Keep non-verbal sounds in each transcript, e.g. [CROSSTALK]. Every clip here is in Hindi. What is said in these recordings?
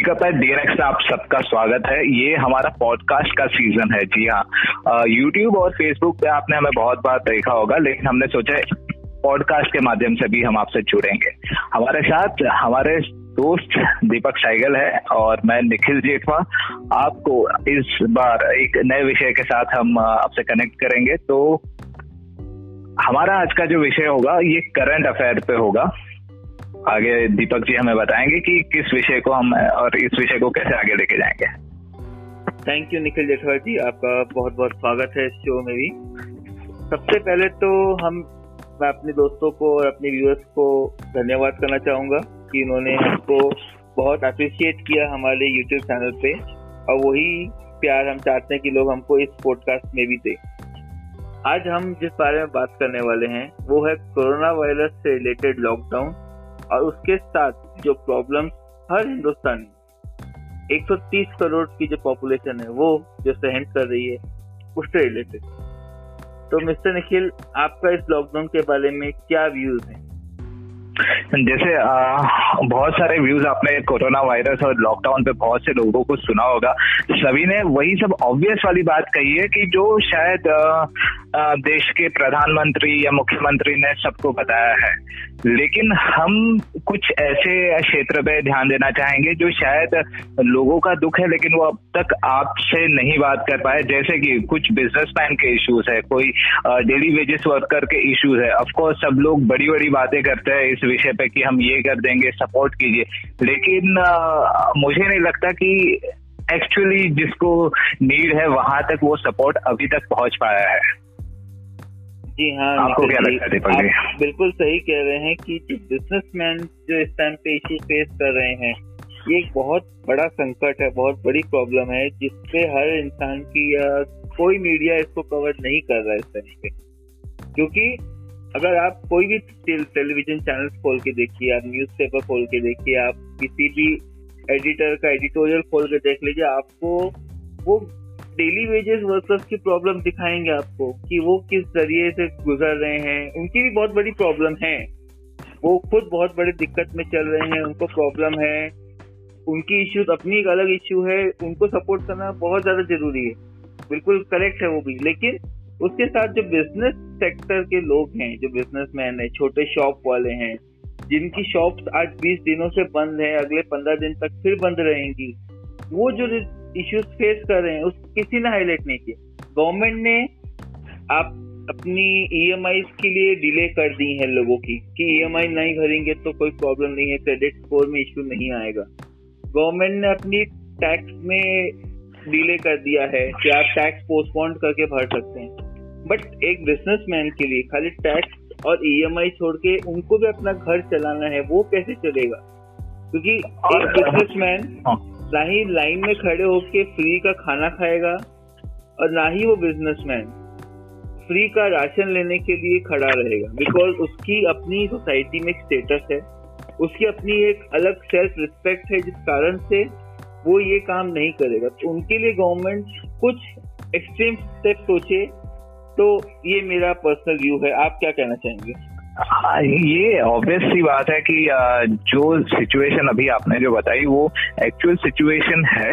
स्पीकअप है डीएनएक्स आप सबका स्वागत है। ये हमारा पॉडकास्ट का सीज़न है। जी हाँ। यूट्यूब और फेसबुक पे आपने हमें बहुत बार देखा होगा, लेकिन हमने सोचा पॉडकास्ट के माध्यम से भी हम आपसे जुड़ेंगे। हमारे साथ हमारे दोस्त दीपक साइगल है और मैं निखिल जेठवा। आपको इस बार एक नए विषय के साथ हम आपसे कनेक्ट करेंगे। तो हमारा आज का जो विषय होगा, ये करंट अफेयर पे होगा। आगे दीपक जी हमें बताएँगे कि किस विषय को हम, और इस विषय को कैसे आगे लेके जाएँगे। थैंक यू निखिल जेठवा जी आपका बहुत बहुत स्वागत है इस शो में भी। सबसे पहले तो हम, मैं अपने दोस्तों को और अपने व्यूअर्स को धन्यवाद करना चाहूँगा कि इन्होंने हमको बहुत अप्रिशिएट किया हमारे यूट्यूब चैनल पे, और वही प्यार हम चाहते हैं कि लोग हमको इस पॉडकास्ट में भी दें। आज हम जिस बारे में बात करने वाले हैं, वो है कोरोना वायरस से रिलेटेड लॉकडाउन और उसके साथ जो प्रॉब्लम्स हर हिंदुस्तानी 130 करोड़ की जो पॉपुलेशन है वो जो सहन कर रही है उससे रिलेटेड तो मिस्टर निखिल आपका इस लॉकडाउन के बारे में क्या व्यूज़ हैं? जैसे आ, बहुत सारे व्यूज़ आपने कोरोना वायरस और लॉकडाउन पे बहुत से लोगों को सुना होगा। सभी ने वही सब ऑब्वियस वाली बात कही है कि जो शायद देश के प्रधानमंत्री या मुख्यमंत्री ने सबको बताया है। लेकिन हम कुछ ऐसे क्षेत्र पे ध्यान देना चाहेंगे जो शायद लोगों का दुख है, लेकिन वो अब तक आपसे नहीं बात कर पाए। जैसे कि कुछ बिजनेसमैन के इश्यूज़ है, कोई डेली वेजेस वर्कर के इश्यूज़ है। ऑफकोर्स सब लोग बड़ी बड़ी बातें करते हैं इस विषय पे कि हम ये कर देंगे सपोर्ट कीजिए। लेकिन मुझे नहीं लगता कि एक्चुअली जिसको नीड है, वहाँ तक वो सपोर्ट अभी तक पहुँच पाया है। जी हाँ आपको क्या लगता है दीपक जी? बिल्कुल सही कह रहे हैं कि जो बिजनेसमैन जो इस टाइम पे इश्यू फेस कर रहे हैं ये एक बहुत बड़ा संकट है बहुत बड़ी प्रॉब्लम है जिसपे हर इंसान की या कोई मीडिया इसको कवर नहीं कर रहा है इस टाइम पे। क्योंकि अगर आप कोई भी टेलीविज़न चैनल खोल के देखिए आप न्यूज़ पेपर खोल के देखिए आप किसी भी एडिटर का एडिटोरियल खोल के देख लीजिए आपको वो डेली वेजेस वर्कर्स की प्रॉब्लम दिखाएँगे आपको कि वो किस ज़रिए से गुजर रहे हैं। उनकी भी बहुत बड़ी प्रॉब्लम है। वो खुद बहुत बड़ी दिक्कत में चल रहे हैं, उनको प्रॉब्लम है। उनकी इश्यूज़ अपनी एक अलग इश्यू है। उनको सपोर्ट करना बहुत ज़्यादा ज़रूरी है। बिल्कुल करेक्ट है वो भी। लेकिन उसके साथ जो बिज़नेस सेक्टर के लोग हैं, जो बिजनेसमैन है, छोटे शॉप वाले हैं, जिनकी शॉप्स आज 20 दिनों से बंद है, अगले 15 दिन तक फिर बंद रहेंगी, वो जो इश्यूज़ फेस कर रहे हैं उस किसी ने हाईलाइट नहीं किया। गवर्नमेंट ने आप अपनी ई e के लिए डिले कर दी है लोगों की कि ई e नहीं भरेंगे तो कोई प्रॉब्लम नहीं है क्रेडिट स्कोर में इश्यू नहीं आएगा। गवर्नमेंट ने अपनी टैक्स में डिले कर दिया है कि आप टैक्स पोस्टपोन करके भर सकते हैं। बट एक बिजनेसमैन के लिए खाली टैक्स और ई e छोड़ के उनको भी अपना घर चलाना है वो कैसे चलेगा? क्योंकि एक बिजनेसमैन ना ही लाइन में खड़े होके फ्री का खाना खाएगा और ना ही वो बिजनेसमैन फ्री का राशन लेने के लिए खड़ा रहेगा। बिकॉज़ उसकी अपनी सोसाइटी में एक स्टेटस है। उसकी अपनी एक अलग सेल्फ रिस्पेक्ट है, जिस कारण से वो ये काम नहीं करेगा। तो उनके लिए गवर्नमेंट कुछ एक्सट्रीम स्टेप सोचे तो ये मेरा पर्सनल व्यू है। आप क्या कहना चाहेंगे? ये ऑब्वियस सी बात है कि जो सिचुएशन अभी आपने जो बताई, वो एक्चुअल सिचुएशन है।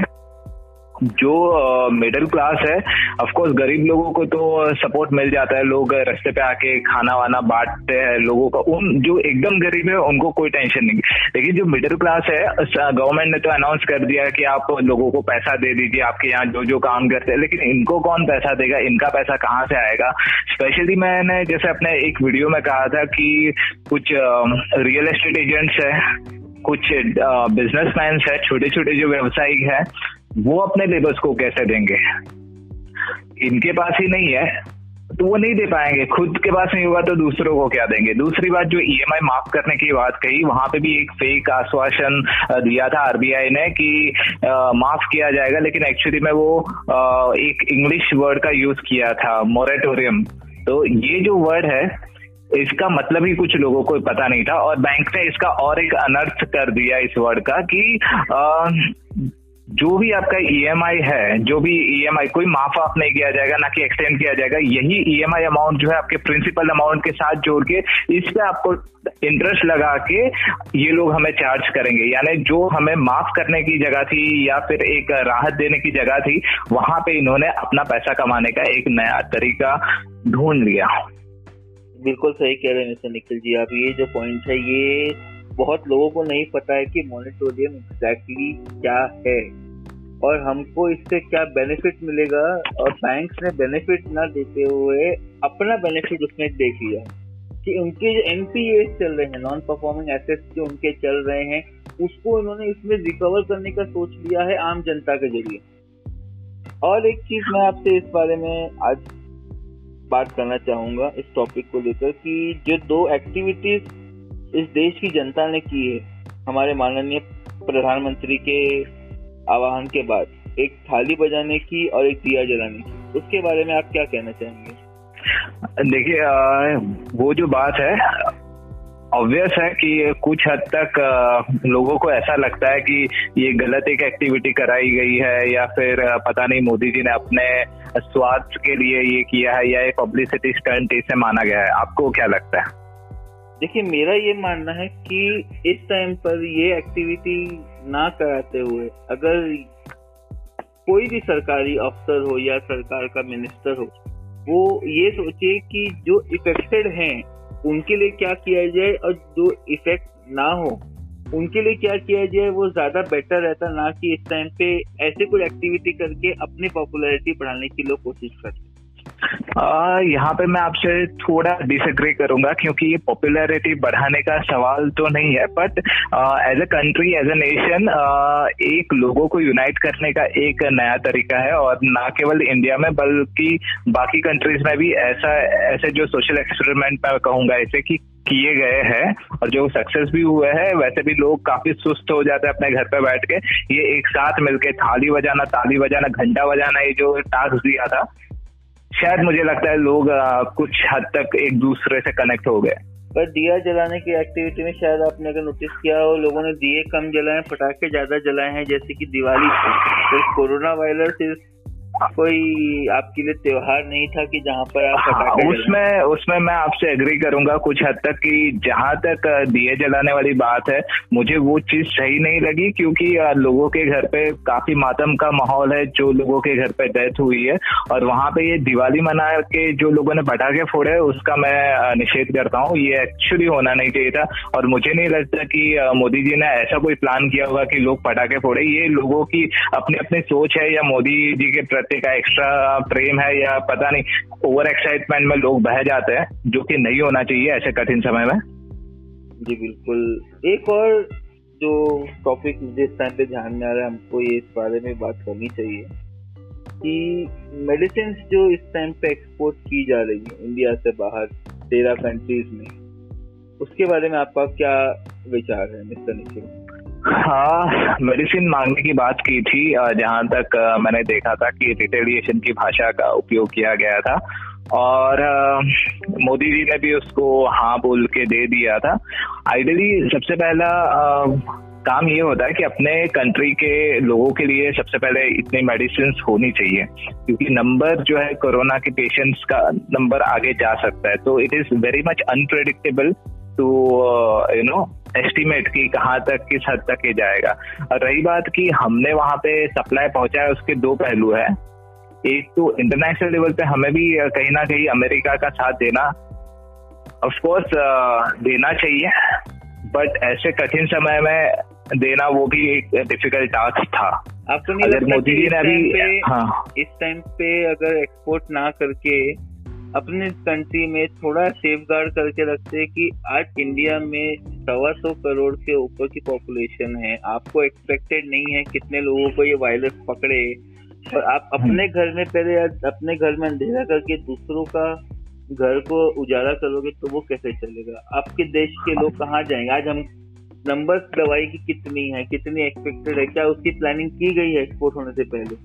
जो मिडिल क्लास है ऑफ़ कोर्स गरीब लोगों को तो सपोर्ट मिल जाता है। लोग रास्ते पे आके खाना वाना बांटते हैं लोगों का। उन, जो एकदम गरीब है, उनको कोई टेंशन नहीं। लेकिन जो मिडिल क्लास है गवर्नमेंट ने तो अनाउंस कर दिया कि आप लोगों को पैसा दे दीजिए, आपके यहाँ जो जो काम करते हैं। लेकिन इनको कौन पैसा देगा? इनका पैसा कहाँ से आएगा? स्पेशली मैंने जैसे अपने एक वीडियो में कहा था कि कुछ रियल एस्टेट एजेंट्स है, कुछ बिजनेसमैन है छोटे छोटे जो व्यवसायिक है वो अपने लेबर्स को कैसे देंगे? इनके पास ही नहीं है तो वो नहीं दे पाएँगे। खुद के पास नहीं होगा तो दूसरों को क्या देंगे? दूसरी बात जो ईएमआई माफ़ करने की बात कही वहाँ पे भी एक फेक आश्वासन दिया था आरबीआई ने कि माफ़ किया जाएगा लेकिन एक्चुअली में वो आ, एक इंग्लिश वर्ड का यूज़ किया था मोरेटोरियम तो ये जो वर्ड है इसका मतलब ही कुछ लोगों को पता नहीं था और बैंक ने इसका और एक अनर्थ कर दिया इस वर्ड का कि आ, जो भी आपका ईएमआई e है, जो भी ईएमआई e कोई माफ़ आप नहीं किया जाएगा, ना कि एक्सटेंड किया जाएगा, यही ईएमआई e अमाउंट जो है आपके प्रिंसिपल अमाउंट के साथ जोड़ के इस पे आपको इंटरेस्ट लगा के ये लोग हमें चार्ज करेंगे। यानी जो हमें माफ़ करने की जगह थी या फिर एक राहत देने की जगह थी, वहाँ पे इन्होंने अपना पैसा कमाने का एक नया तरीका ढूंढ लिया। बिल्कुल सही कह रहे हैं निखिल जी, आप ये जो पॉइंट है, ये बहुत लोगों को नहीं पता है कि मोनिटोरियम एग्जैक्टली क्या है और हमको इससे क्या बेनिफिट मिलेगा और बैंक्स ने बेनिफिट ना देते हुए अपना बेनिफिट उसमें देख लिया कि उनके जो एनपीए चल रहे हैं नॉन परफॉर्मिंग एसेट्स जो उनके चल रहे हैं, उसको इन्होंने इसमें रिकवर करने का सोच लिया है आम जनता के ज़रिए। और एक चीज़ मैं आपसे इस बारे में आज बात करना चाहूँगा, इस टॉपिक को लेकर कि जो दो एक्टिविटीज़ इस देश की जनता ने की है हमारे माननीय प्रधानमंत्री के आवाहन के बाद, एक थाली बजाने की और एक दिया जलाने की। उसके बारे में आप क्या कहना चाहेंगे? देखिए वो जो बात है ऑब्वियस है कि कुछ हद तक लोगों को ऐसा लगता है कि ये गलत एक एक्टिविटी कराई गई है या फिर पता नहीं मोदी जी ने अपने स्वार्थ के लिए ये किया है या ये पब्लिसिटी स्टंट इसे माना गया है। आपको क्या लगता है? देखिए, मेरा ये मानना है कि इस टाइम पर ये एक्टिविटी ना कराते हुए, अगर कोई भी सरकारी अफसर हो या सरकार का मिनिस्टर हो, वो ये सोचे कि जो इफेक्टेड हैं, उनके लिए क्या किया जाए और जो इफ़ेक्ट ना हो, उनके लिए क्या किया जाए, वो ज़्यादा बेटर रहता ना कि इस टाइम पे ऐसे कोई एक्टिविटी करके अपनी पॉपुलैरिटी बढ़ाने की लोग कोशिश करते। यहाँ पे मैं आपसे थोड़ा डिसएग्री करूँगा क्योंकि ये पॉपुलैरिटी बढ़ाने का सवाल तो नहीं है but as a country as a nation एक लोगों को यूनाइट करने का एक नया तरीका है और ना केवल इंडिया में, बल्कि बाकी कंट्रीज़ में भी ऐसा, ऐसे जो सोशल एक्सपेरिमेंट मैं कहूँगा, ऐसे कि किए गए हैं और जो सक्सेस भी हुए हैं, वैसे भी लोग काफ़ी सुस्त हो जाते हैं अपने घर पे बैठ के। ये एक साथ मिलके थाली बजाना, ताली बजाना, घंटा बजाना, ये जो टास्क दिया था शायद मुझे लगता है लोग आ, कुछ हद तक एक दूसरे से कनेक्ट हो गए। पर दिया जलाने की एक्टिविटी में शायद आपने अगर नोटिस किया हो लोगों ने दिए कम जलाए पटाखे ज़्यादा जलाए हैं जैसे कि दिवाली तो कोरोना वायरस इस कोई आपके लिए त्योहार नहीं था कि जहाँ पर आप हाँ, उसमें उसमें मैं आपसे एग्री करूँगा कुछ हद तक कि जहाँ तक दिए जलाने वाली बात है मुझे वो चीज़ सही नहीं लगी क्योंकि लोगों के घर पे काफ़ी मातम का माहौल है जो लोगों के घर पे डेथ हुई है और वहाँ पे ये दिवाली मना के जो लोगों ने पटाखे फोड़े उसका मैं निषेध करता हूँ। ये एक्चुअली होना नहीं चाहिए था और मुझे नहीं लगता कि मोदी जी ने ऐसा कोई प्लान किया होगा कि लोग पटाखे फोड़े। ये लोगों की अपनी अपनी सोच है या मोदी जी के प्रति प्रति का एक्स्ट्रा प्रेम है या पता नहीं ओवर एक्साइटमेंट में लोग बह जाते हैं, जो कि नहीं होना चाहिए ऐसे कठिन समय में। जी, बिल्कुल। एक और जो टॉपिक मुझे इस टाइम पे ध्यान में आ रहा है, हमको ये इस बारे में बात करनी चाहिए कि मेडिसिन जो इस टाइम पे एक्सपोर्ट की जा रही है इंडिया से बाहर, तेरह कंट्रीज़ में, उसके बारे में आपका क्या विचार है मिस्टर निखिल हाँ मेडिसिन मांगने की बात की थी जहाँ तक मैंने देखा था कि रिटेलिएशन की भाषा का उपयोग किया गया था। और मोदी जी ने भी उसको हाँ बोल के दे दिया था। आइडली सबसे पहला काम ये होता है कि अपने कंट्री के लोगों के लिए सबसे पहले इतनी मेडिसिन होनी चाहिए। क्योंकि नंबर जो है कोरोना के पेशेंट्स का नंबर आगे जा सकता है। तो it is very much unpredictable to you know estimate की कहाँ तक किस हद तक ये जाएगा। और रही बात कि हमने वहाँ पे सप्लाई पहुँचाया उसके दो पहलू है। एक तो इंटरनेशनल लेवल पे हमें भी कहीं ना कहीं अमेरिका का साथ देना ऑफकोर्स देना चाहिए। बट ऐसे कठिन समय में देना वो भी एक डिफ़िकल्ट टास्क था। आपको नहीं अगर मोदी जी ने अभी हाँ। इस टाइम पे अगर एक्सपोर्ट ना करके अपने कंट्री में थोड़ा सेफ़ गार्ड करके रखते हैं कि आज इंडिया में सवा सौ करोड़ के ऊपर की पॉपुलेशन है। आपको एक्सपेक्टेड नहीं है कितने लोगों को ये वायरस पकड़े। और आप अपने हम्म। घर में पहले अपने घर में अंधेरा करके दूसरों का घर को उजाला करोगे तो वो कैसे चलेगा? आपके देश के लोग कहाँ जाएँगे? आज हम नंबर दवाई की कितनी है कितनी एक्सपेक्टेड है? क्या उसकी प्लानिंग की गई है एक्सपोर्ट होने से पहले?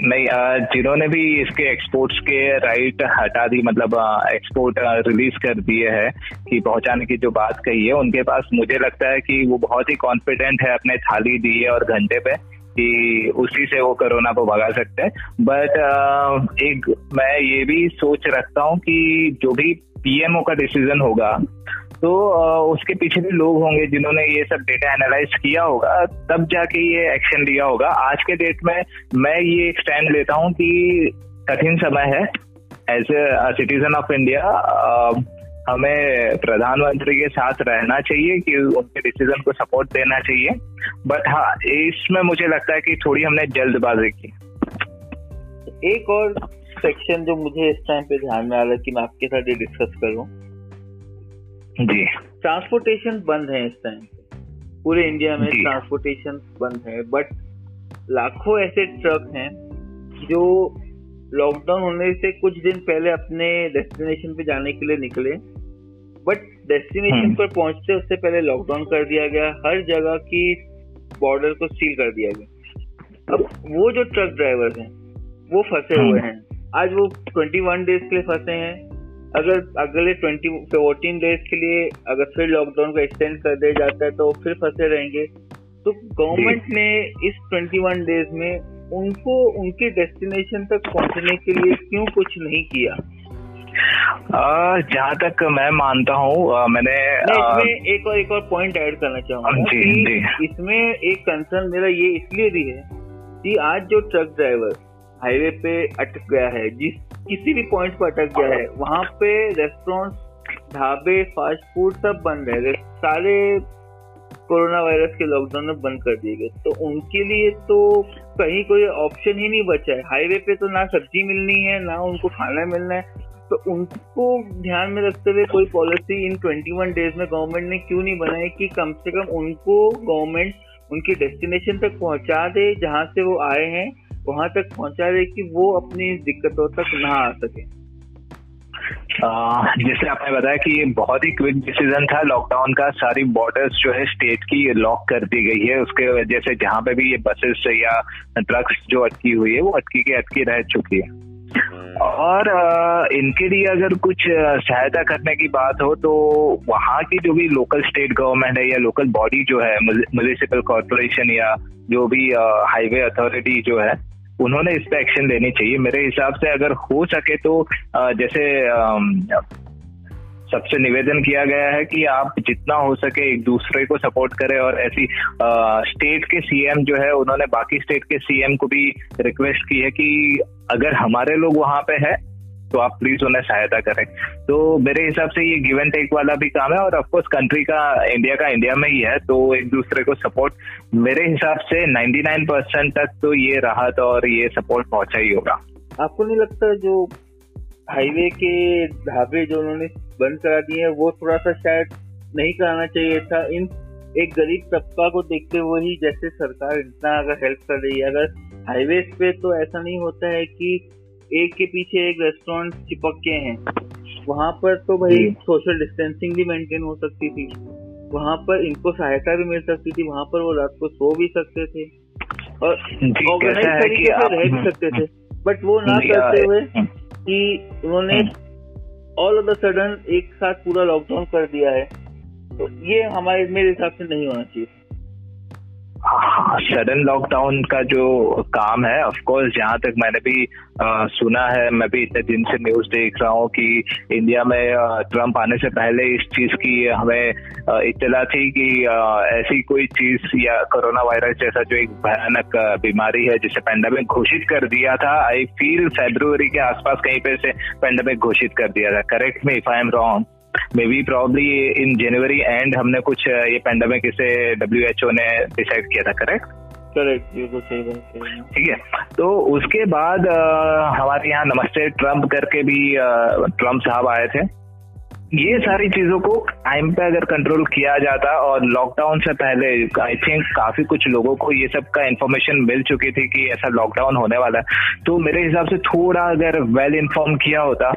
नहीं जिन्होंने भी इसके एक्सपोर्ट्स के राइट हटा दी मतलब एक्सपोर्ट रिलीज़ कर दिए है, कि पहुँचाने की जो बात कही है, उनके पास मुझे लगता है कि वो बहुत ही कॉन्फिडेंट है अपने थाली दिए और घंटे पे, कि उसी से वो कोरोना को भगा सकते हैं। बट एक, मैं ये भी सोच रखता हूँ कि जो भी पीएमओ का डिसीज़न होगा तो उसके पीछे भी लोग होंगे जिन्होंने ये सब डेटा एनालाइज किया होगा। तब जाके ये एक्शन लिया होगा। आज के डेट में मैं ये स्टैंड लेता हूँ कि कठिन समय है। As a citizen of India हमें प्रधानमंत्री के साथ रहना चाहिए कि उनके डिसीज़न को सपोर्ट देना चाहिए। बट हाँ इसमें मुझे लगता है कि थोड़ी हमने जल्दबाजी की। एक और सेक्शन जो मुझे इस टाइम पे ध्यान में आ रहा है कि मैं आपके साथ ये डिस्कस करूँ। जी। ट्रांसपोर्टेशन बंद है इस टाइम पूरे इंडिया में ट्रांसपोर्टेशन बंद है बट लाखों ऐसे ट्रक हैं जो लॉकडाउन होने से कुछ दिन पहले अपने डेस्टिनेशन पे जाने के लिए निकले बट डेस्टिनेशन हम्म। पर पहुँचते उससे पहले लॉकडाउन कर दिया गया हर जगह की बॉर्डर को सील कर दिया गया। अब वो जो ट्रक ड्राइवर हैं वो फंसे हुए हम्म। हैं। आज वो ट्वेंटी वन डेज़ के लिए फंसे हैं। अगर अगले ट्वेंटी फोर्टीन डेज़ के लिए अगर फिर लॉकडाउन को एक्सटेंड कर दिया जाता है तो फिर फंसे रहेंगे। तो गवर्नमेंट ने इस ट्वेंटी वन डेज़ में उनको उनके डेस्टिनेशन तक पहुँचने के लिए क्यों कुछ नहीं किया? जहाँ तक मैं मानता हूँ मैंने इसमें एक और एक और पॉइंट ऐड करना चाहूँगा इसमें एक कंसर्न मेरा ये इसलिए भी है कि आज जो ट्रक ड्राइवर हाईवे पे अटक गया है जिस किसी भी पॉइंट पर अटक गया है, वहाँ पे रेस्टोरेंट ढाबे फास्ट फ़ूड सब बंद है। सारे कोरोना वायरस के लॉकडाउन में बंद कर दिए गए। तो उनके लिए तो कहीं कोई ऑप्शन ही नहीं बचा है। हाईवे पे तो ना सब्ज़ी मिलनी है, ना उनको खाना मिलना है। तो उनको ध्यान में रखते हुए कोई पॉलिसी इन 21 डेज़ में गवर्नमेंट ने क्यों नहीं बनाई कि कम से कम उनको गवर्नमेंट उनकी डेस्टिनेशन तक पहुँचा दे, जहाँ से वो आए हैं। वहाँ तक पहुँचा दे कि वो अपनी दिक्कतों तक ना आ सके। जैसे आपने बताया कि ये बहुत ही क्विक डिसीज़न था लॉकडाउन का, सारी बॉर्डर्स जो है स्टेट की लॉक कर दी गई है। उसके वजह से जहाँ पे भी ये बसेस या ट्रक्स जो अटकी हुई है, वो अटकी के अटकी रह चुकी है। और इनके लिए अगर कुछ सहायता करने की बात हो तो वहाँ की जो भी लोकल स्टेट गवर्नमेंट है या लोकल बॉडी जो है म्यूनिसिपल कॉरपोरेशन या जो भी हाईवे अथॉरिटी जो है उन्होंने इस पर एक्शन लेनी चाहिए। मेरे हिसाब से अगर हो सके तो जैसे सबसे निवेदन किया गया है कि आप जितना हो सके एक दूसरे को सपोर्ट करें और ऐसी स्टेट के सीएम जो है, उन्होंने बाकी स्टेट के सीएम को भी रिक्वेस्ट की है कि अगर हमारे लोग वहाँ पे है तो आप प्लीज़ उन्हें सहायता करें। तो मेरे हिसाब से ये गिव एंड टेक वाला भी काम है और ऑफकोर्स कंट्री का इंडिया का इंडिया में ही है तो एक दूसरे को सपोर्ट मेरे हिसाब से 99 परसेंट तक तो ये राहत और ये सपोर्ट पहुँचा ही होगा। आपको नहीं लगता जो हाईवे के ढाबे जो उन्होंने बंद करा दिए हैं, वो थोड़ा सा शायद नहीं कराना चाहिए था? इन एक गरीब तबका को देखते हुए ही जैसे सरकार इतना अगर हेल्प कर रही है, अगर हाईवे पे तो ऐसा नहीं होता है कि एक के पीछे एक रेस्टोरेंट चिपक के हैं। वहाँ पर तो भाई सोशल डिस्टेंसिंग भी मेंटेन हो सकती थी। वहाँ पर इनको सहायता भी मिल सकती थी। वहाँ पर वो रात को सो भी सकते थे। और ऑर्गेनाइज तरीके से रह भी सकते थे। बट वो ना करते हुए कि उन्होंने ऑल ऑफ़ द सडन एक साथ पूरा लॉकडाउन कर दिया है। तो ये हमारे मेरे हिसाब से नहीं होना चाहिए। सडन लॉकडाउन का जो काम है ऑफ़ कोर्स जहाँ तक मैंने भी आ, सुना है मैं भी इतने दिन से न्यूज़ देख रहा हूँ कि इंडिया में ट्रंप आने से पहले इस चीज़ की हमें इतला थी कि आ, ऐसी कोई चीज़ या कोरोना वायरस जैसा जो एक भयानक बीमारी है जिसे पेंडेमिक घोषित कर दिया था आई फील फेब्रुवरी के आसपास कहीं पे से पेंडेमिक घोषित कर दिया था। करेक्ट में if I am wrong maybe probably in January and हमने कुछ ये पेंडेमिक इसे डब्ल्यू एच ओ ने डिसाइड किया था करेक्ट करेक्ट बिल्कुल सही बात ठीक है। तो उसके बाद हमारे यहाँ नमस्ते ट्रंप करके भी ट्रंप साहब आए थे। ये सारी चीज़ों को टाइम पे अगर कंट्रोल किया जाता और लॉकडाउन से पहले आई थिंक काफ़ी कुछ लोगों को ये सब का इन्फॉर्मेशन मिल चुकी थी कि ऐसा लॉकडाउन होने वाला है। तो मेरे हिसाब से थोड़ा अगर वेल इन्फॉर्म किया होता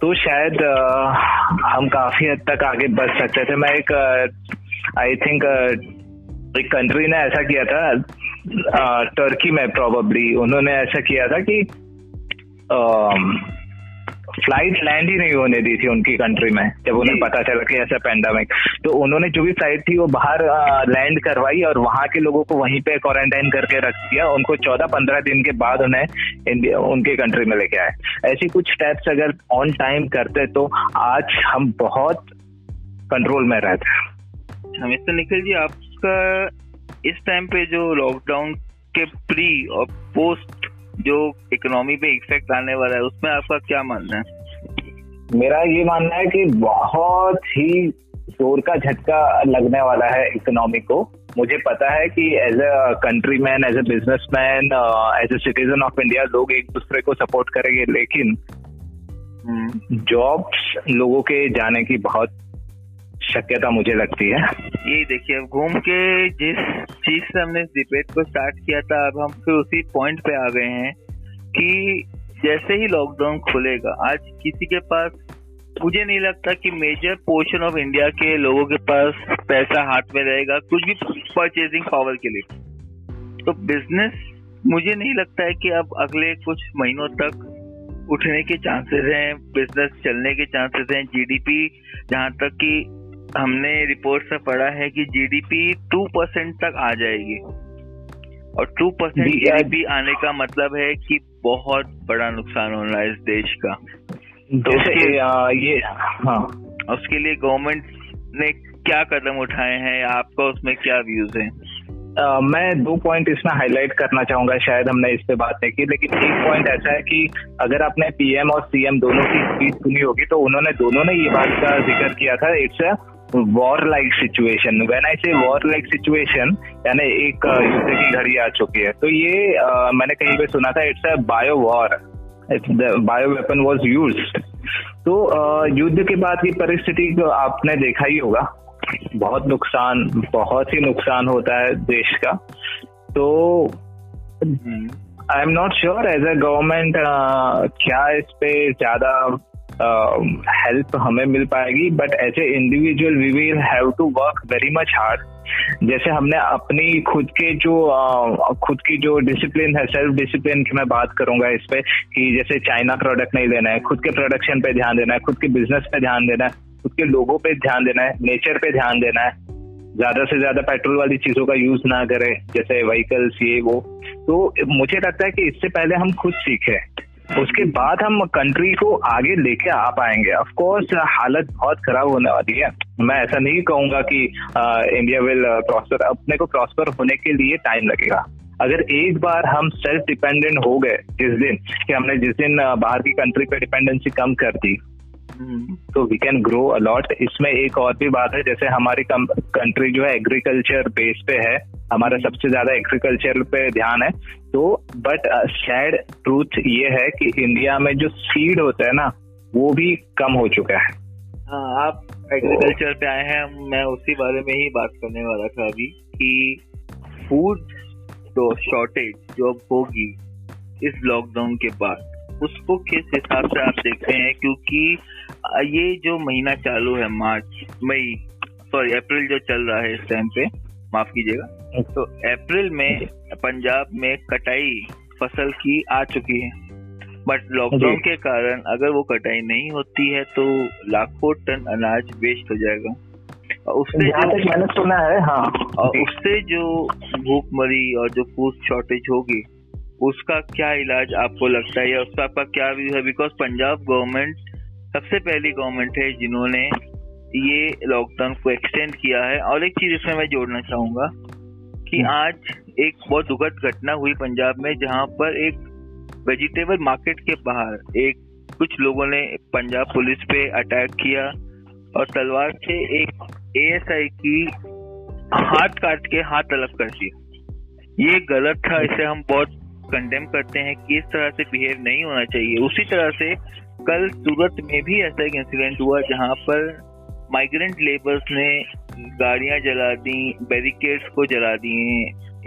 तो शायद हम काफ़ी हद तक आगे बढ़ सकते थे। मैं एक आई थिंक एक कंट्री ने ऐसा किया था टर्की में प्रोबेबली उन्होंने ऐसा किया था कि फ़्लाइट लैंड ही नहीं होने दी थी उनकी कंट्री में जब उन्हें पता चला कि ऐसा पेंडेमिक तो उन्होंने जो भी फ़्लाइट थी वो बाहर लैंड करवाई और वहाँ के लोगों को वहीं पे क्वारंटाइन करके रख दिया। उनको चौदह पंद्रह दिन के बाद उन्हें इंडिया उनके कंट्री में लेके आए। ऐसी कुछ स्टेप्स अगर ऑन टाइम करते तो आज हम बहुत कंट्रोल में रहते है। अच्छा, निखिल जी आपका इस टाइम पे जो लॉकडाउन के प्री और पोस्ट जो इकोनॉमी पे इफ़ेक्ट आने वाला है उसमें आपका क्या मानना है मेरा ये मानना है कि बहुत ही ज़ोर का झटका लगने वाला है इकोनॉमी को मुझे पता है कि as a countryman as a businessman as a citizen of India लोग एक दूसरे को सपोर्ट करेंगे लेकिन जॉब्स हम्म। लोगों के जाने की बहुत शक्यता मुझे लगती है। ये देखिए, अब घूम के जिस चीज़ से हमने डिबेट को स्टार्ट किया था, अब हम फिर उसी पॉइंट पे आ गए हैं कि जैसे ही लॉकडाउन खुलेगा, आज किसी के पास, मुझे नहीं लगता कि मेजर पोर्शन ऑफ़ इंडिया के लोगों के पास पैसा हाथ में रहेगा, कुछ भी परचेजिंग पावर के लिए। तो बिज़नेस मुझे नहीं लगता है कि अब अगले कुछ महीनों तक उठने के चांसेस हैं बिज़नेस चलने के चांसेस हैं जीडीपी जहाँ तक कि हमने रिपोर्ट में पढ़ा है कि जीडीपी टू परसेंट तक आ जाएगी। और टू परसेंट जीडीपी आने का मतलब है कि बहुत बड़ा नुकसान होना है इस देश का। तो उसके ये हाँ। उसके लिए गवर्नमेंट ने क्या कदम उठाए हैं? आपका उसमें क्या व्यूज़ है? Uh, मैं दो पॉइंट इसमें हाईलाइट करना चाहूँगा शायद हमने इस पे बात नहीं की लेकिन एक पॉइंट ऐसा है कि अगर आपने पीएम और सीएम दोनों की स्पीच सुनी होगी तो उन्होंने दोनों ने ये बात का ज़िक्र किया था। It's a war like situation when I say war like situation यानी एक युद्ध की घड़ी आ चुकी है। तो ये uh, मैंने कहीं पे सुना था it's a bio war bio weapon was use तो युद्ध के बाद की परिस्थिति को आपने देखा ही होगा। बहुत नुकसान बहुत ही नुकसान होता है देश का। तो I am not sure as a government क्या इस पे ज़्यादा हेल्प uh, हमें मिल पाएगी but as a individual we will have to work very much hard जैसे हमने अपनी खुद के जो uh, खुद की जो डिसिप्लिन है सेल्फ डिसिप्लिन की मैं बात करूँगा इस पे कि जैसे चाइना प्रोडक्ट नहीं लेना है खुद के प्रोडक्शन पे ध्यान देना है खुद के बिज़नेस पे ध्यान देना है खुद के लोगों पे ध्यान देना है नेचर पे ध्यान देना है। ज़्यादा से ज़्यादा पेट्रोल वाली चीज़ों का यूज़ ना करें जैसे व्हीकल्स ये वो। तो मुझे लगता है कि इससे पहले हम खुद सीखे। उसके बाद हम कंट्री को आगे लेके आ पाएँगे। ऑफ़ कोर्स हालत बहुत खराब होने वाली है। मैं ऐसा नहीं कहूँगा कि इंडिया विल प्रॉस्पर अपने को प्रॉस्पर होने के लिए टाइम लगेगा। अगर एक बार हम सेल्फ डिपेंडेंट हो गए जिस दिन कि हमने जिस दिन बाहर की कंट्री पे डिपेंडेंसी कम कर दी तो वी कैन ग्रो अलॉट इसमें एक और भी बात है जैसे हमारी कंट्री जो है एग्रीकल्चर बेस पे है हमारा। सबसे ज़्यादा एग्रीकल्चर पे ध्यान है तो बट सैड ट्रूथ ये है कि इंडिया में जो सीड होता है ना, वो भी कम हो चुका है हाँ आप एग्रीकल्चर पे आए हैं, मैं उसी बारे में ही बात करने वाला था अभी कि फ़ूड तो शॉर्टेज जो होगी इस लॉकडाउन के बाद, उसको किस हिसाब से आप देखते हैं क्योंकि ये जो महीना चालू है, मार्च, मई सॉरी अप्रैल जो चल रहा है इस टाइम पे, माफ़ कीजिएगा तो अप्रैल में पंजाब में कटाई फ़सल की आ चुकी है। बट लॉकडाउन के कारण अगर वो कटाई नहीं होती है तो लाखों टन अनाज वेस्ट हो जाएगा। और उससे जो मैंने सुना है हाँ। और उससे जो भूखमरी और जो फ़ूड शॉर्टेज होगी उसका क्या इलाज आपको लगता है या उसका आपका क्या व्यू है? बिकॉज़ पंजाब गवर्नमेंट सबसे पहली गवर्नमेंट है जिन्होंने ये लॉकडाउन को एक्सटेंड किया है। और एक चीज़ इसमें मैं जोड़ना चाहूँगा कि हम्म। आज एक बहुत दुखद घटना हुई पंजाब में जहाँ पर एक वेजिटेबल मार्केट के बाहर एक कुछ लोगों ने पंजाब पुलिस पे अटैक किया और तलवार से एक एएसआई की हाथ काट के हाथ अलग कर दिया ये गलत था इसे हम बहुत कंडेम करते हैं कि इस तरह से बिहेव नहीं होना चाहिए उसी तरह से कल सूरत में भी ऐसा एक इंसिडेंट हुआ जहाँ पर माइग्रेंट लेबर्स ने गाड़ियाँ जला दी बैरिकेड्स को जला दिए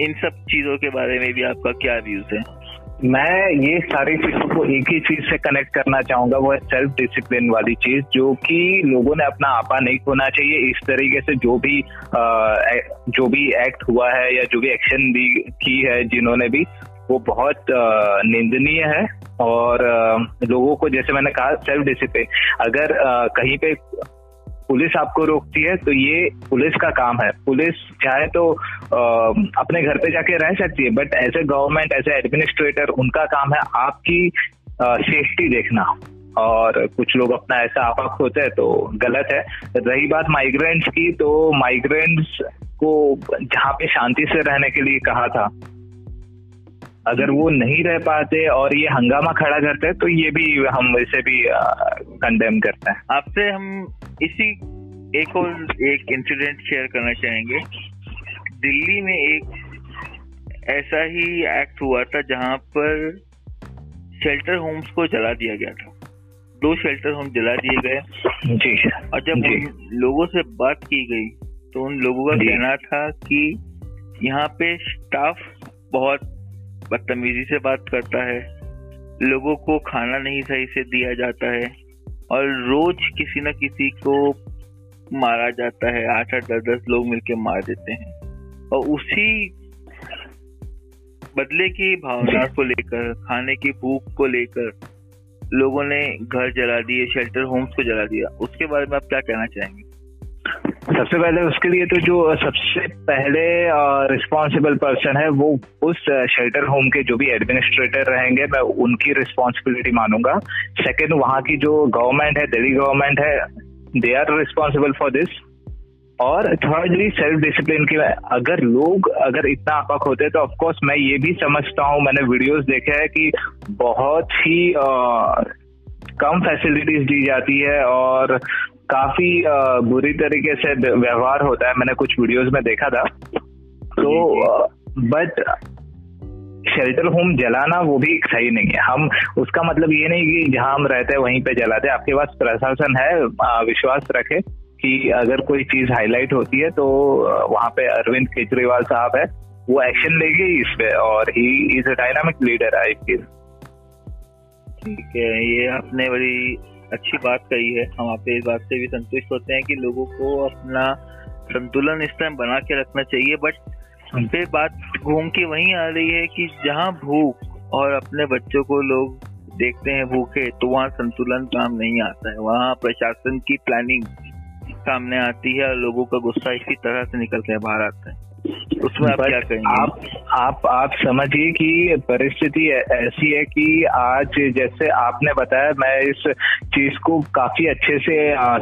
इन सब चीज़ों के बारे में भी आपका क्या व्यूज़ है? मैं ये सारी चीज़ों को एक ही चीज़ से कनेक्ट करना चाहूँगा वो है सेल्फ डिसिप्लिन वाली चीज़ जो कि लोगों ने अपना आपा नहीं खोना चाहिए। इस तरीके से जो भी आ, जो भी एक्ट हुआ है या जो भी एक्शन भी की है जिन्होंने भी वो बहुत निंदनीय है। और लोगों को जैसे मैंने कहा सेल्फ डिसिप्लिन अगर कहीं पे पुलिस आपको रोकती है तो ये पुलिस का काम है। पुलिस चाहे तो आ, अपने घर पे जाके रह सकती है but as a government as a administrator उनका काम है आपकी सेफ्टी देखना। और कुछ लोग अपना ऐसा आपक होते हैं तो गलत है। रही बात माइग्रेंट्स की तो माइग्रेंट्स को जहाँ पे शांति से रहने के लिए कहा था अगर वो नहीं रह पाते और ये हंगामा खड़ा करते हैं तो ये भी हम इसे भी कंडेम करते हैं। आपसे हम इसी एक और एक इंसिडेंट शेयर करना चाहेंगे। दिल्ली में एक ऐसा ही एक्ट हुआ था जहाँ पर शेल्टर होम्स को जला दिया गया था। दो शेल्टर होम जला दिए गए। जी। और जब जी। लोगों से बात की गई तो उन लोगों का कहना था कि यहाँ पे स्टाफ बहुत बदतमीजी से बात करता है। लोगों को खाना नहीं सही से दिया जाता है। और रोज किसी न किसी को मारा जाता है, आठ आठ, दस दस लोग मिलके मार देते हैं। और उसी बदले की भावना को लेकर, खाने की भूख को लेकर लोगों ने घर जला दिए शेल्टर होम्स को जला दिया। उसके बारे में आप क्या कहना चाहेंगे? सबसे पहले उसके लिए तो जो सबसे पहले रिस्पॉन्सिबल पर्सन है वो उस शेल्टर होम के जो भी एडमिनिस्ट्रेटर रहेंगे मैं उनकी रिस्पॉन्सिबिलिटी मानूँगा। सेकेंड वहाँ की जो गवर्नमेंट है दिल्ली गवर्नमेंट है they are responsible for this और थर्डली सेल्फ डिसिप्लिन की अगर लोग अगर इतना आपक होते तो ऑफकोर्स मैं ये भी समझता हूँ मैंने वीडियोस देखे हैं कि बहुत ही अ, कम फैसिलिटीज़ दी जाती है और काफ़ी बुरी तरीके से व्यवहार होता है। मैंने कुछ वीडियोस में देखा था। तो बट शेल्टर होम जलाना वो भी सही नहीं है। हम उसका मतलब ये नहीं कि जहाँ हम रहते हैं वहीं पे जलाते हैं। आपके पास प्रशासन है विश्वास रखे कि अगर कोई चीज़ हाईलाइट होती है तो वहाँ पे अरविंद केजरीवाल साहब है। वो एक्शन लेंगे इस पे और he is a dynamic leader I feel ठीक है ये आपने बड़ी अच्छी बात कही है। हम आप इस बात से भी संतुष्ट होते हैं कि लोगों को अपना संतुलन इस टाइम बना के रखना चाहिए। बट फिर बात घूम के वहीं आ रही है कि जहाँ भूख और अपने बच्चों को लोग देखते हैं भूखे तो वहाँ संतुलन काम नहीं आता है। वहाँ प्रशासन की प्लानिंग सामने आती है और लोगों का गुस्सा इसी तरह से निकल के बाहर आता है। उसमें आप क्या कहेंगे? आप आप आप समझिए कि परिस्थिति ऐसी है कि आज जैसे आपने बताया मैं इस चीज़ को काफ़ी अच्छे से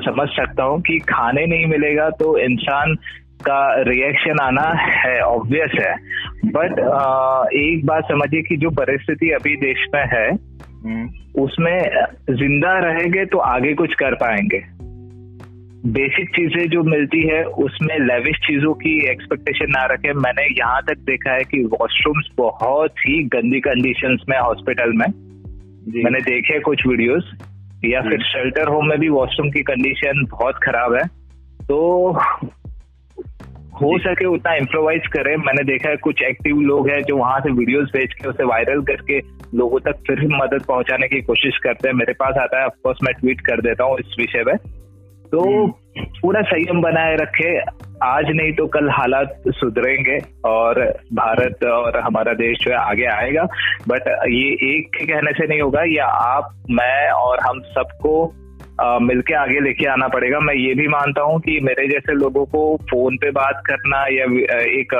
समझ सकता हूँ कि खाने नहीं मिलेगा तो इंसान का रिएक्शन आना है ऑब्वियस है। बट एक बात समझिए कि जो परिस्थिति अभी देश में है हम्म, उसमें ज़िंदा रहेंगे तो आगे कुछ कर पाएँगे। बेसिक चीज़ें जो मिलती है उसमें लेविश चीज़ों की एक्सपेक्टेशन ना रखें। मैंने यहाँ तक देखा है कि वॉशरूम्स बहुत ही गंदी कंडीशन में हॉस्पिटल में। मैंने देखे कुछ वीडियोस या फिर शेल्टर होम में भी वॉशरूम की कंडीशन बहुत खराब है। तो हो सके उतना इम्प्रोवाइज करें। मैंने देखा है कुछ एक्टिव लोग हैं जो वहाँ से वीडियोस भेज के उसे वायरल करके लोगों तक फिर मदद पहुँचाने की कोशिश करते हैं। मेरे पास आता है ऑफकोर्स मैं ट्वीट कर देता हूँ इस विषय में। तो पूरा संयम बनाए रखे। आज नहीं तो कल हालात सुधरेंगे और भारत और हमारा देश जो है आगे आएगा। बट ये एक के कहने से नहीं होगा ये आप मैं और हम सबको मिलके आगे लेके आना पड़ेगा। मैं ये भी मानता हूँ कि मेरे जैसे लोगों को फ़ोन पे बात करना या एक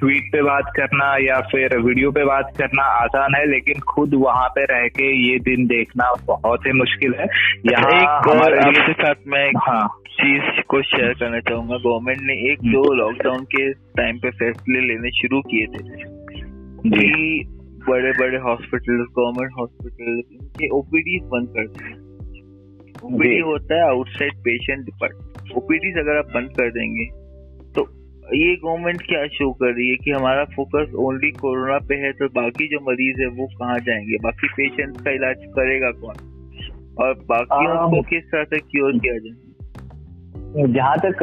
ट्वीट पे बात करना या फिर वीडियो पे बात करना आसान है लेकिन खुद वहाँ पे रह के ये दिन देखना बहुत ही मुश्किल है। यहाँ एक और आपके साथ मैं एक हाँ। चीज़ को शेयर करना चाहूँगा। गवर्नमेंट ने एक दो लॉकडाउन के टाइम पे फैसले लेने शुरू किए थे। जी। कि बड़े बड़े हॉस्पिटल गवर्नमेंट हॉस्पिटल इनके ओपीडी बंद कर ओपीडी होता है आउटसाइड पेशेंट डिपार्टमेंट ओपीडी अगर आप बंद कर देंगे ये गवर्नमेंट क्या शो कर रही है कि हमारा फोकस ओनली कोरोना पे है तो बाकी जो मरीज़ है वो कहाँ जाएँगे? बाकी पेशेंट का इलाज करेगा कौन? और बाकी को किस तरह से क्योर किया जाए? जहाँ तक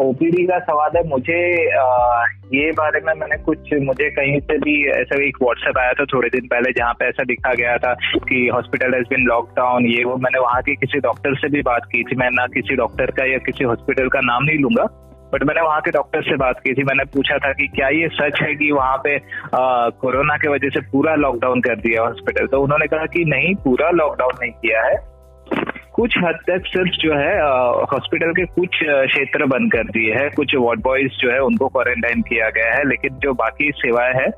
ओपीडी का सवाल है मुझे अ, ये बारे में मैंने कुछ मुझे कहीं से भी ऐसा एक व्हाट्सएप आया था थोड़े दिन पहले जहाँ पे ऐसा लिखा गया था कि हॉस्पिटल हैज़ बिन लॉकडाउन ये वो मैंने वहाँ के किसी डॉक्टर से भी बात की थी मैं ना किसी डॉक्टर का या किसी हॉस्पिटल का नाम नहीं लूँगा बट मैंने वहाँ के डॉक्टर से बात की थी। मैंने पूछा था कि क्या ये सच है कि वहाँ पे कोरोना के वजह से पूरा लॉकडाउन कर दिया हॉस्पिटल तो उन्होंने कहा कि नहीं, पूरा लॉकडाउन नहीं किया है। कुछ हद तक सिर्फ़ जो है हॉस्पिटल के कुछ क्षेत्र बंद कर दिए है। कुछ वार्ड बॉयज़ जो है, उनको क्वारंटाइन किया गया है। लेकिन जो बाकी सेवाएँ हैं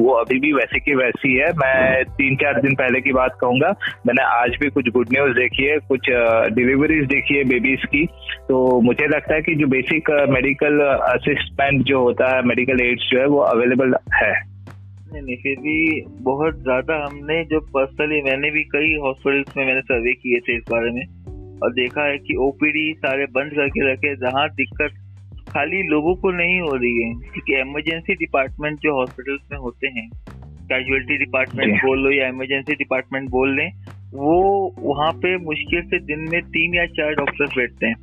वो अभी भी वैसे की वैसी है। मैं तीन चार दिन पहले की बात कहूँगा। मैंने आज भी कुछ गुड न्यूज़ देखी है, कुछ डिलीवरीज देखी है बेबीज की। तो मुझे लगता है कि जो बेसिक मेडिकल असिस्टेंट जो होता है मेडिकल एड्स जो है, वो अवेलेबल है। नहीं नहीं, फिर भी बहुत ज़्यादा हमने जो पर्सनली मैंने भी कई हॉस्पिटल्स में मैंने सर्वे किए थे इस बारे में। और देखा है कि ओपीडी सारे बंद करके रखे, जहाँ दिक्कत खाली लोगों को नहीं हो रही है। क्योंकि इमरजेंसी डिपार्टमेंट जो हॉस्पिटल्स में होते हैं कैजुअलिटी डिपार्टमेंट बोल लो या इमरजेंसी डिपार्टमेंट बोल लें वो वहाँ पे मुश्किल से दिन में तीन या चार डॉक्टर्स बैठते हैं।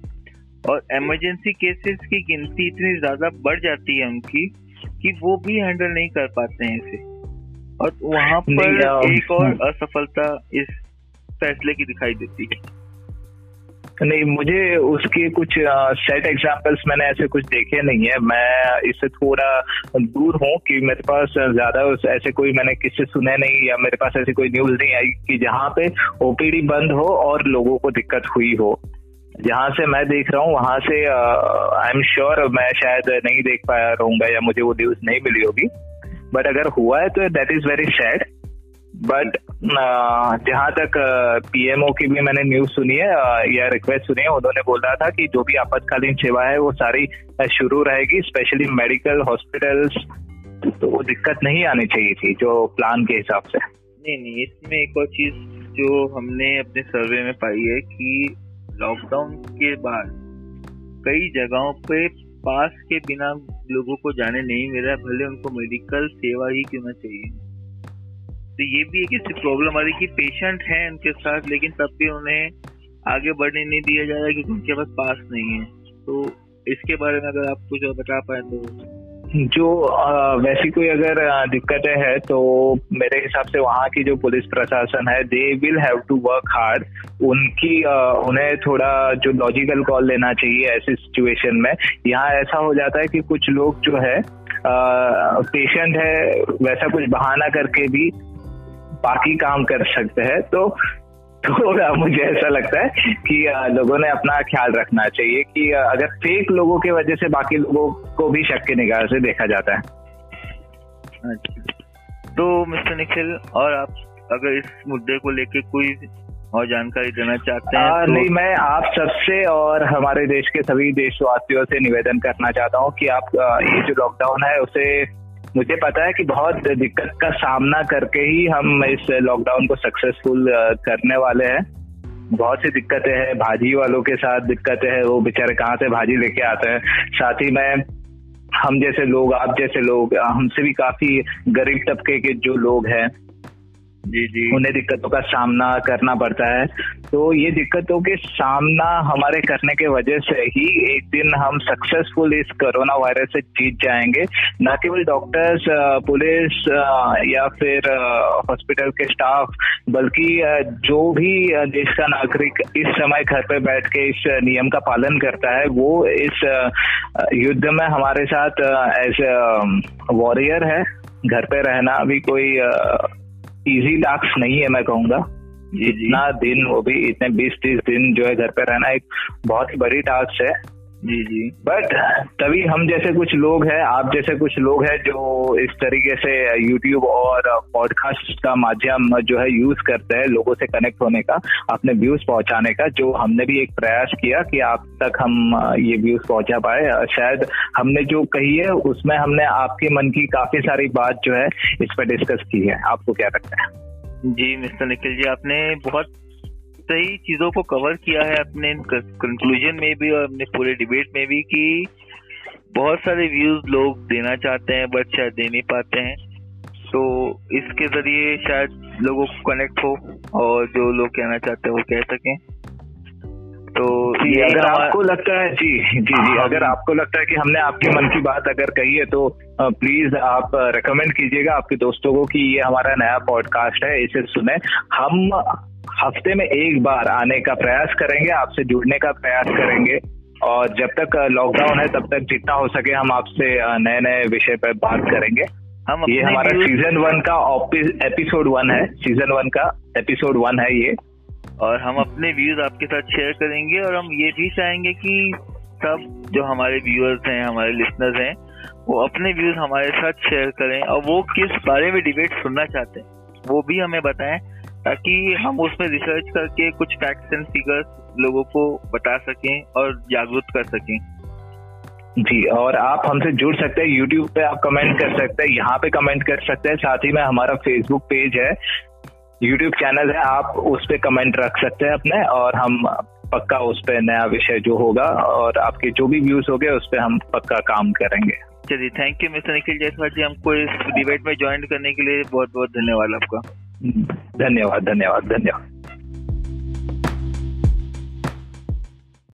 और इमरजेंसी केसेस की गिनती इतनी ज़्यादा बढ़ जाती है उनकी कि वो भी हैंडल नहीं कर पाते हैं इसे। और वहाँ पर एक और। [LAUGHS] असफलता इस फैसले की दिखाई देती है। नहीं, मुझे उसके कुछ सेट एग्जांपल्स मैंने ऐसे कुछ देखे नहीं है। मैं इससे थोड़ा दूर हूँ कि मेरे पास ज़्यादा ऐसे कोई मैंने किससे सुने नहीं या मेरे पास ऐसी कोई न्यूज़ नहीं आई कि जहाँ पे ओपीडी बंद हो और लोगों को दिक्कत हुई हो। जहाँ से मैं देख रहा हूँ, वहाँ से आई एम श्योर मैं शायद नहीं देख पाया रहूँगा या मुझे वो न्यूज़ नहीं मिली होगी। बट अगर हुआ है तो that is very sad but जहाँ तक पीएमओ की भी मैंने न्यूज़ सुनी है या रिक्वेस्ट सुनी है, उन्होंने बोल रहा था कि जो भी आपातकालीन सेवा है, वो सारी शुरू रहेगी स्पेशली मेडिकल हॉस्पिटल्स तो वो दिक्कत नहीं आनी चाहिए थी, जो प्लान के हिसाब से। नहीं नहीं, इसमें एक और चीज़ जो हमने अपने सर्वे में पाई है कि लॉकडाउन के बाद कई जगहों पे पास के बिना लोगों को जाने नहीं मिला, भले उनको मेडिकल सेवा ही क्यों ना चाहिए। तो ये भी एक इससे प्रॉब्लम आ रही कि पेशेंट हैं उनके साथ, लेकिन तब भी उन्हें आगे बढ़ने नहीं दिया जा रहा क्योंकि उनके पास पास नहीं है। तो इसके बारे में अगर आप कुछ बता पाए तो। जो वैसी कोई अगर दिक्कतें है तो मेरे हिसाब से वहाँ की जो पुलिस प्रशासन है they will have to work hard उनकी उन्हें थोड़ा जो लॉजिकल कॉल लेना चाहिए ऐसी सिचुएशन में। यहाँ ऐसा हो जाता है कि कुछ लोग जो है पेशेंट है, वैसा कुछ बहाना करके भी बाकी काम कर सकते हैं तो थोड़ा मुझे ऐसा लगता है कि लोगों ने अपना ख्याल रखना चाहिए कि अगर फेक लोगों की वजह से बाकी लोगों को भी शक की निगाह से देखा जाता है। तो मिस्टर निखिल और आप अगर इस मुद्दे को लेके कोई और जानकारी देना चाहते हैं आ, तो... नहीं मैं आप सबसे और हमारे देश के सभी देशवासियों से निवेदन करना चाहता हूँ कि आप ये जो लॉकडाउन है उसे मुझे पता है कि बहुत दिक्कत का सामना करके ही हम इस लॉकडाउन को सक्सेसफुल करने वाले हैं। बहुत सी दिक्कतें हैं, भाजी वालों के साथ दिक्कतें हैं, वो बेचारे कहाँ से भाजी लेके आते हैं? साथ ही में, हम जैसे लोग, आप जैसे लोग, हमसे भी काफ़ी गरीब तबके के जो लोग हैं जी जी। उन्हें दिक्कतों का सामना करना पड़ता है। तो ये दिक्कतों के सामना हमारे करने के वजह से ही एक दिन हम सक्सेसफुल इस कोरोना वायरस से जीत जाएँगे। न केवल डॉक्टर्स पुलिस या फिर हॉस्पिटल के स्टाफ बल्कि जो भी देश का नागरिक इस समय घर पे बैठ के इस नियम का पालन करता है, वो इस युद्ध में हमारे साथ एज वॉरियर है। घर पे रहना भी कोई इजी टास्क नहीं है मैं कहूँगा। जितना दिन वो भी इतने बीस तीस दिन जो है घर पे रहना एक बहुत ही बड़ी टास्क है। जी जी। बट तभी हम जैसे कुछ लोग हैं आप जैसे कुछ लोग हैं जो इस तरीके से यूट्यूब और पॉडकास्ट का माध्यम जो है यूज़ करते हैं लोगों से कनेक्ट होने का अपने व्यूज़ पहुँचाने का जो हमने भी एक प्रयास किया कि आप तक हम ये व्यूज़ पहुँचा पाए। शायद हमने जो कही है उसमें हमने आपके मन की काफ़ी सारी बात जो है इस पर डिस्कस की है। आपको क्या लगता है? जी मिस्टर निखिल जी आपने बहुत सही चीज़ों को कवर किया है अपने कंक्लूजन में भी और अपने पूरे डिबेट में भी कि बहुत सारे व्यूज़ लोग देना चाहते हैं बट शायद दे नहीं पाते हैं। तो इसके ज़रिए शायद लोगों को कनेक्ट हो और जो लोग कहना चाहते हैं वो कह सकें। तो ये अगर आपको लगता है जी जी जी हाँ। अगर आपको लगता है कि हमने आपके मन की बात अगर कही है तो प्लीज़ आप रेकमेंड कीजिएगा आपके दोस्तों को कि ये हमारा नया पॉडकास्ट है इसे सुने। हम हफ़्ते में एक बार आने का प्रयास करेंगे आपसे जुड़ने का प्रयास करेंगे। और जब तक लॉकडाउन है तब तक जितना हो सके हम आपसे नए नए विषय पर बात करेंगे। हम ये हमारा सीज़न वन का एपिसोड वन है। सीज़न वन का एपिसोड वन है ये। और हम अपने व्यूज़ आपके साथ शेयर करेंगे और हम ये भी चाहेंगे कि सब जो हमारे व्यूअर्स हैं हमारे लिसनर्स हैं वो अपने व्यूज़ हमारे साथ शेयर करें। और वो किस बारे में डिबेट सुनना चाहते हैं वो भी हमें बताएँ। ताकि हम उसमें रिसर्च करके कुछ फैक्ट्स एंड फिगर्स लोगों को बता सकें और जागरूक कर सकें। जी और आप हमसे जुड़ सकते हैं यूट्यूब पे आप कमेंट कर सकते हैं यहाँ पे कमेंट कर सकते हैं साथ ही में हमारा फेसबुक पेज है। यूट्यूब चैनल है आप उस पर कमेंट रख सकते हैं अपने और हम पक्का उस पर नया विषय जो होगा और आपके जो भी व्यूज़ हो गए उस पर हम पक्का काम करेंगे। चलिए thank you mister Nikhil Jaiswal ji हमको इस डिबेट में ज्वाइन करने के लिए बहुत बहुत धन्यवाद आपका। धन्यवाद धन्यवाद धन्यवाद.